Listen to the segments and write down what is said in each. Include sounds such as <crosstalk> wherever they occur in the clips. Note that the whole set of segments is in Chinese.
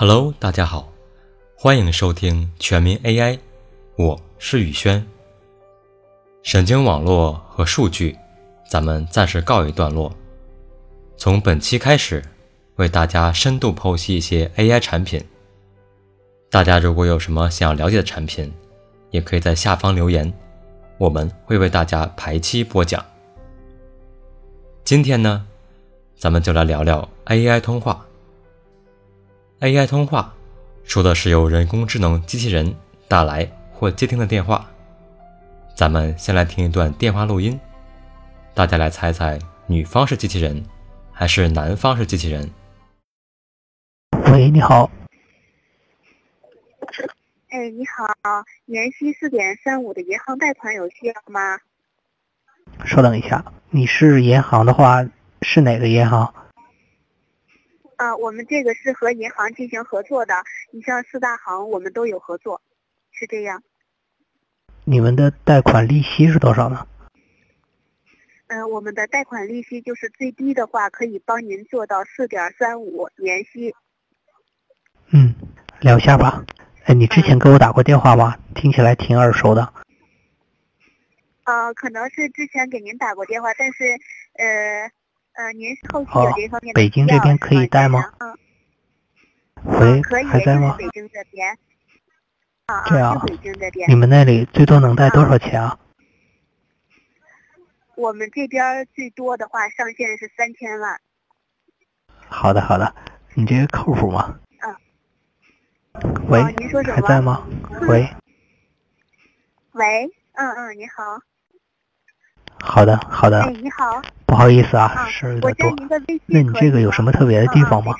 Hello，大家好，欢迎收听全民 AI，我是宇轩。神经网络和数据，咱们暂时告一段落。从本期开始，为大家深度剖析一些 AI 产品。大家如果有什么想要了解的产品，也可以在下方留言，我们会为大家排期播讲。今天呢，咱们就来聊聊 AI 通话。AI 通话说的是由人工智能机器人打来或接听的电话。咱们先来听一段电话录音，大家来猜猜女方是机器人还是男方是机器人？喂，你好。哎，你好，年息四点三五的银行贷款有需要吗？稍等一下，你是银行的话，是哪个银行？啊，我们这个是和银行进行合作的，你像四大行，我们都有合作，是这样。你们的贷款利息是多少呢？嗯，我们的贷款利息就是最低的话，可以帮您做到四点三五年息。嗯，聊一下吧。哎，你之前给我打过电话吗？听起来挺耳熟的。啊，可能是之前给您打过电话，但是呃。呃，您后期有这方面的北京这边可以贷吗？嗯。喂，可以，还在吗？北京这边。啊这样。北京这边。你们那里最多能贷多少钱啊？我们这边最多的话上限是三千万。好的，好的。你这个靠谱吗？嗯。喂，您说什么？还在吗？喂。喂，嗯嗯，你好。好的，好的。哎，你好。不好意思啊，事儿有点多。那你这个有什么特别的地方吗？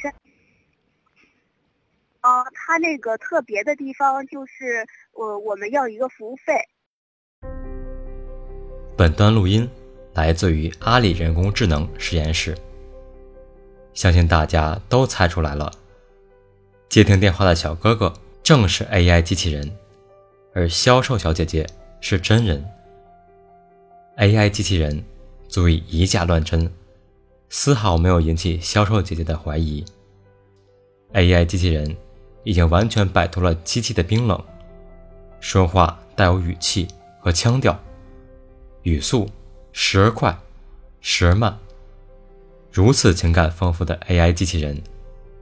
啊，他那个特别的地方就是我我们要一个服务费。本段录音来自于阿里人工智能实验室。相信大家都猜出来了，接听电话的小哥哥正是 AI 机器人，而销售小姐姐是真人。AI 机器人。足以以假乱真，丝毫没有引起销售姐姐的怀疑。AI 机器人已经完全摆脱了机器的冰冷，说话带有语气和腔调，语速时而快，时而慢。如此情感丰富的 AI 机器人，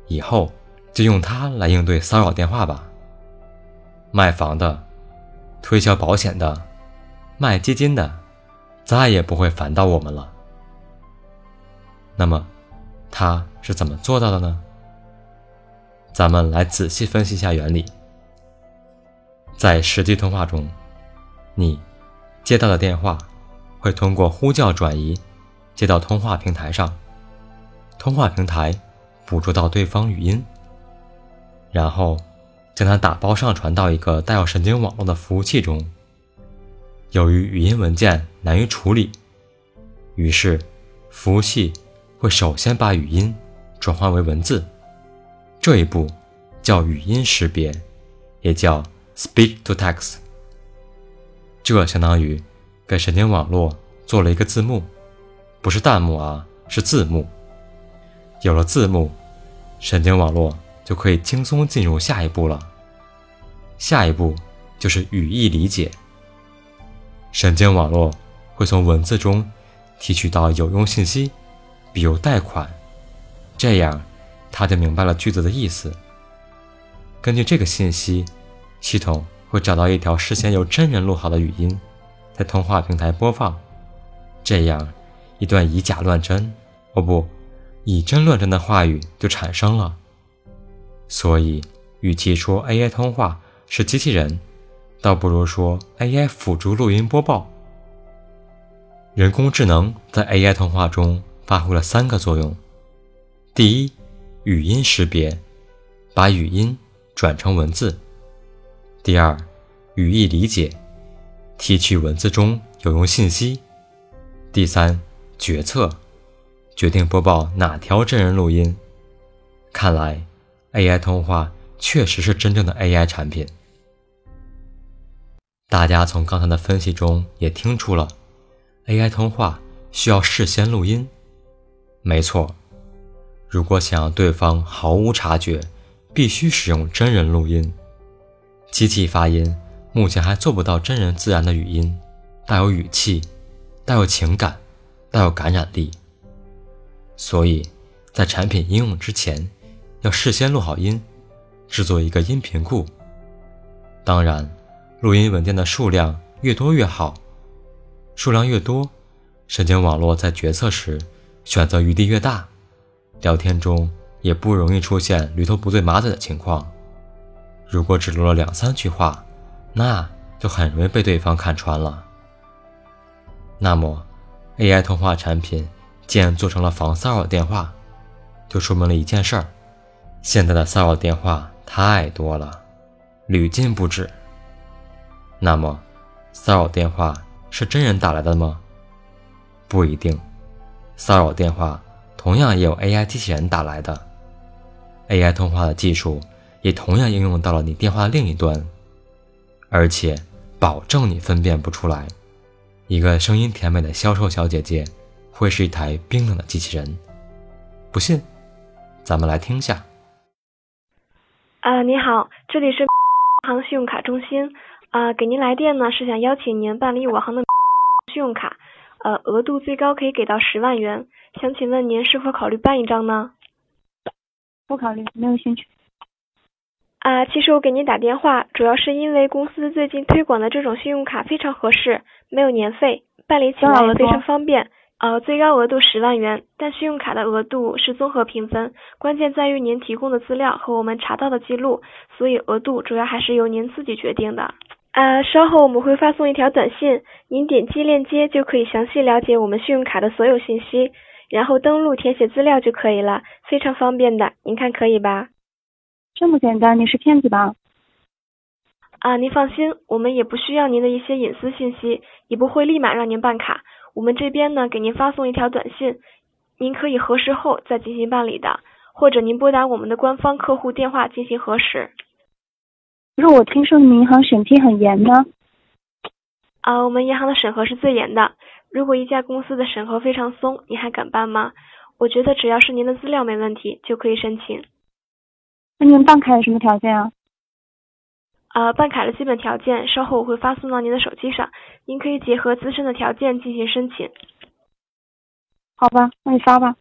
以后就用它来应对骚扰电话吧。卖房的、推销保险的、卖基金的。再也不会烦到我们了。那么，他是怎么做到的呢？咱们来仔细分析一下原理。在实际通话中，你接到的电话会通过呼叫转移接到通话平台上，通话平台捕捉到对方语音，然后将它打包上传到一个带有神经网络的服务器中。由于语音文件难于处理，于是服务器会首先把语音转换为文字，这一步叫语音识别，也叫 speech to text。这相当于给神经网络做了一个字幕，不是弹幕啊，是字幕。有了字幕，神经网络就可以轻松进入下一步了。下一步就是语义理解。神经网络会从文字中提取到有用信息，比如贷款，这样他就明白了句子的意思。根据这个信息，系统会找到一条事先由真人录好的语音，在通话平台播放，这样一段以假乱真，哦不，以真乱真的话语就产生了。所以，与其说 AI 通话是机器人。倒不如说 AI 辅助录音播报。人工智能在 AI 通话中发挥了三个作用：第一，语音识别，把语音转成文字；第二，语义理解，提取文字中有用信息；第三，决策，决定播报哪条真人录音。看来，AI 通话确实是真正的 AI 产品。大家从刚才的分析中也听出了，AI 通话需要事先录音。没错，如果想让对方毫无察觉必须使用真人录音。机器发音目前还做不到真人自然的语音，带有语气，带有情感，带有感染力。所以，在产品应用之前，要事先录好音，制作一个音频库。当然，录音文件的数量越多越好，数量越多，神经网络在决策时选择余地越大，聊天中也不容易出现驴头不对马嘴的情况。如果只录了两三句话，那就很容易被对方看穿了。那么，AI 通话产品既然做成了防骚扰电话，就说明了一件事儿：现在的骚扰电话太多了，屡禁不止。那么，骚扰电话是真人打来的吗？不一定，骚扰电话同样也有 AI 机器人打来的。AI 通话的技术。也同样应用到了你电话的另一端，而且保证你分辨不出来，一个声音甜美的销售小姐姐会是一台冰冷的机器人。不信，咱们来听下。啊，你好，这里是 <laughs> 行信用卡中心。啊，给您来电呢是想邀请您办理我行的信用卡，呃，额度最高可以给到十万元。想请问您是否考虑办一张呢？不考虑，没有兴趣。啊，其实我给您打电话，主要是因为公司最近推广的这种信用卡非常合适，没有年费，办理起来也非常方便。呃，最高额度十万元，但信用卡的额度是综合评分，关键在于您提供的资料和我们查到的记录，所以额度主要还是由您自己决定的。啊，稍后我们会发送一条短信，您点击链接就可以详细了解我们信用卡的所有信息，然后登录填写资料就可以了，非常方便的，您看可以吧？这么简单？你是骗子吧？啊，您放心，我们也不需要您的一些隐私信息，也不会立马让您办卡。我们这边呢，给您发送一条短信，您可以核实后再进行办理的，或者您拨打我们的官方客户电话进行核实。可是我听说你们银行审批很严呢。啊，我们银行的审核是最严的。如果一家公司的审核非常松，你还敢办吗？我觉得只要是您的资料没问题，就可以申请。那您办卡有什么条件啊？啊，办卡的基本条件稍后我会发送到您的手机上，您可以结合自身的条件进行申请。好吧，那你发吧。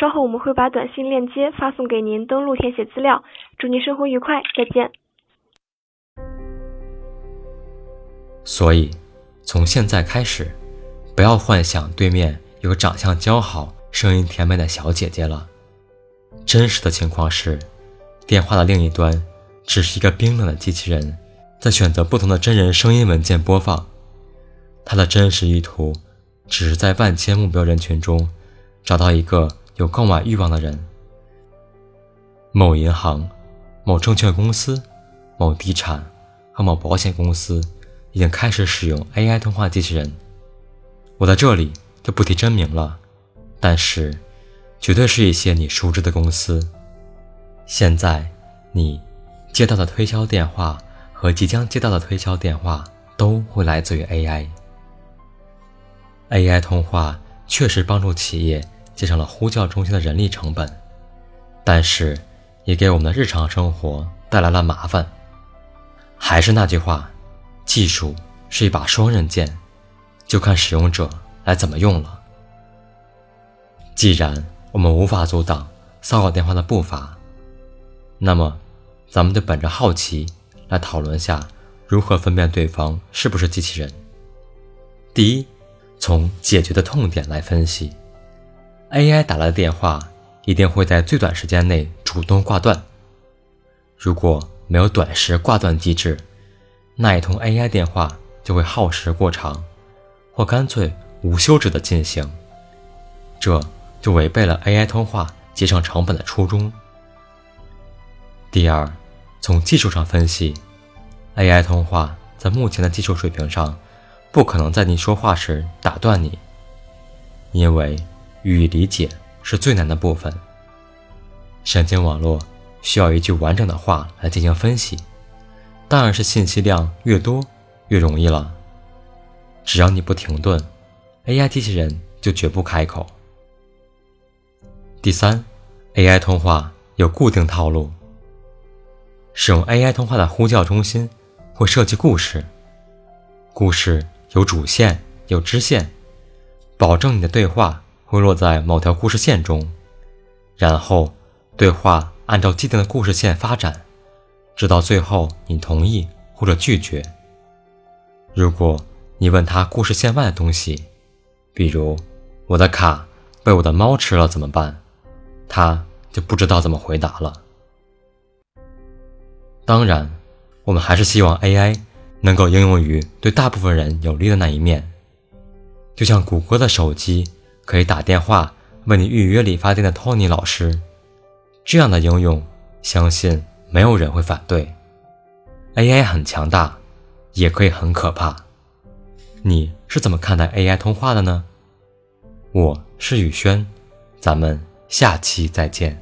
稍后我们会把短信链接发送给您，登录填写资料。祝您生活愉快，再见。所以，从现在开始，不要幻想对面有长相姣好、声音甜美的小姐姐了。真实的情况是，电话的另一端只是一个冰冷的机器人，在选择不同的真人声音文件播放。他的真实意图，只是在万千目标人群中，找到一个有购买欲望的人。某银行、某证券公司、某地产和某保险公司已经开始使用 AI 通话机器人。我在这里就不提真名了，但是。绝对是一些你熟知的公司。现在，你接到的推销电话和即将接到的推销电话都会来自于 AI。AI 通话确实帮助企业节省了呼叫中心的人力成本，但是也给我们的日常生活带来了麻烦。还是那句话，技术是一把双刃剑，就看使用者来怎么用了。既然我们无法阻挡骚扰电话的步伐，那么，咱们就本着好奇来讨论下如何分辨对方是不是机器人。第一，从解决的痛点来分析，AI 打来的电话一定会在最短时间内主动挂断。如果没有短时挂断机制，那一通 AI 电话就会耗时过长，或干脆无休止的进行。这。就违背了 AI 通话节省成本的初衷。第二，从技术上分析，AI 通话在目前的技术水平上，不可能在你说话时打断你，因为予以理解是最难的部分。神经网络需要一句完整的话来进行分析，当然是信息量越多越容易了。只要你不停顿，AI 机器人就绝不开口。第三，AI 通话有固定套路。使用 AI 通话的呼叫中心会设计故事，故事有主线有支线，保证你的对话会落在某条故事线中，然后对话按照既定的故事线发展，直到最后你同意或者拒绝。如果你问他故事线外的东西，比如我的卡被我的猫吃了怎么办，他就不知道怎么回答了。当然，我们还是希望 AI 能够应用于对大部分人有利的那一面。就像谷歌的手机可以打电话问你预约理发店的托尼老师，这样的应用，相信没有人会反对。AI 很强大，也可以很可怕。你是怎么看待 AI 通话的呢？我是宇轩，咱们下期再见。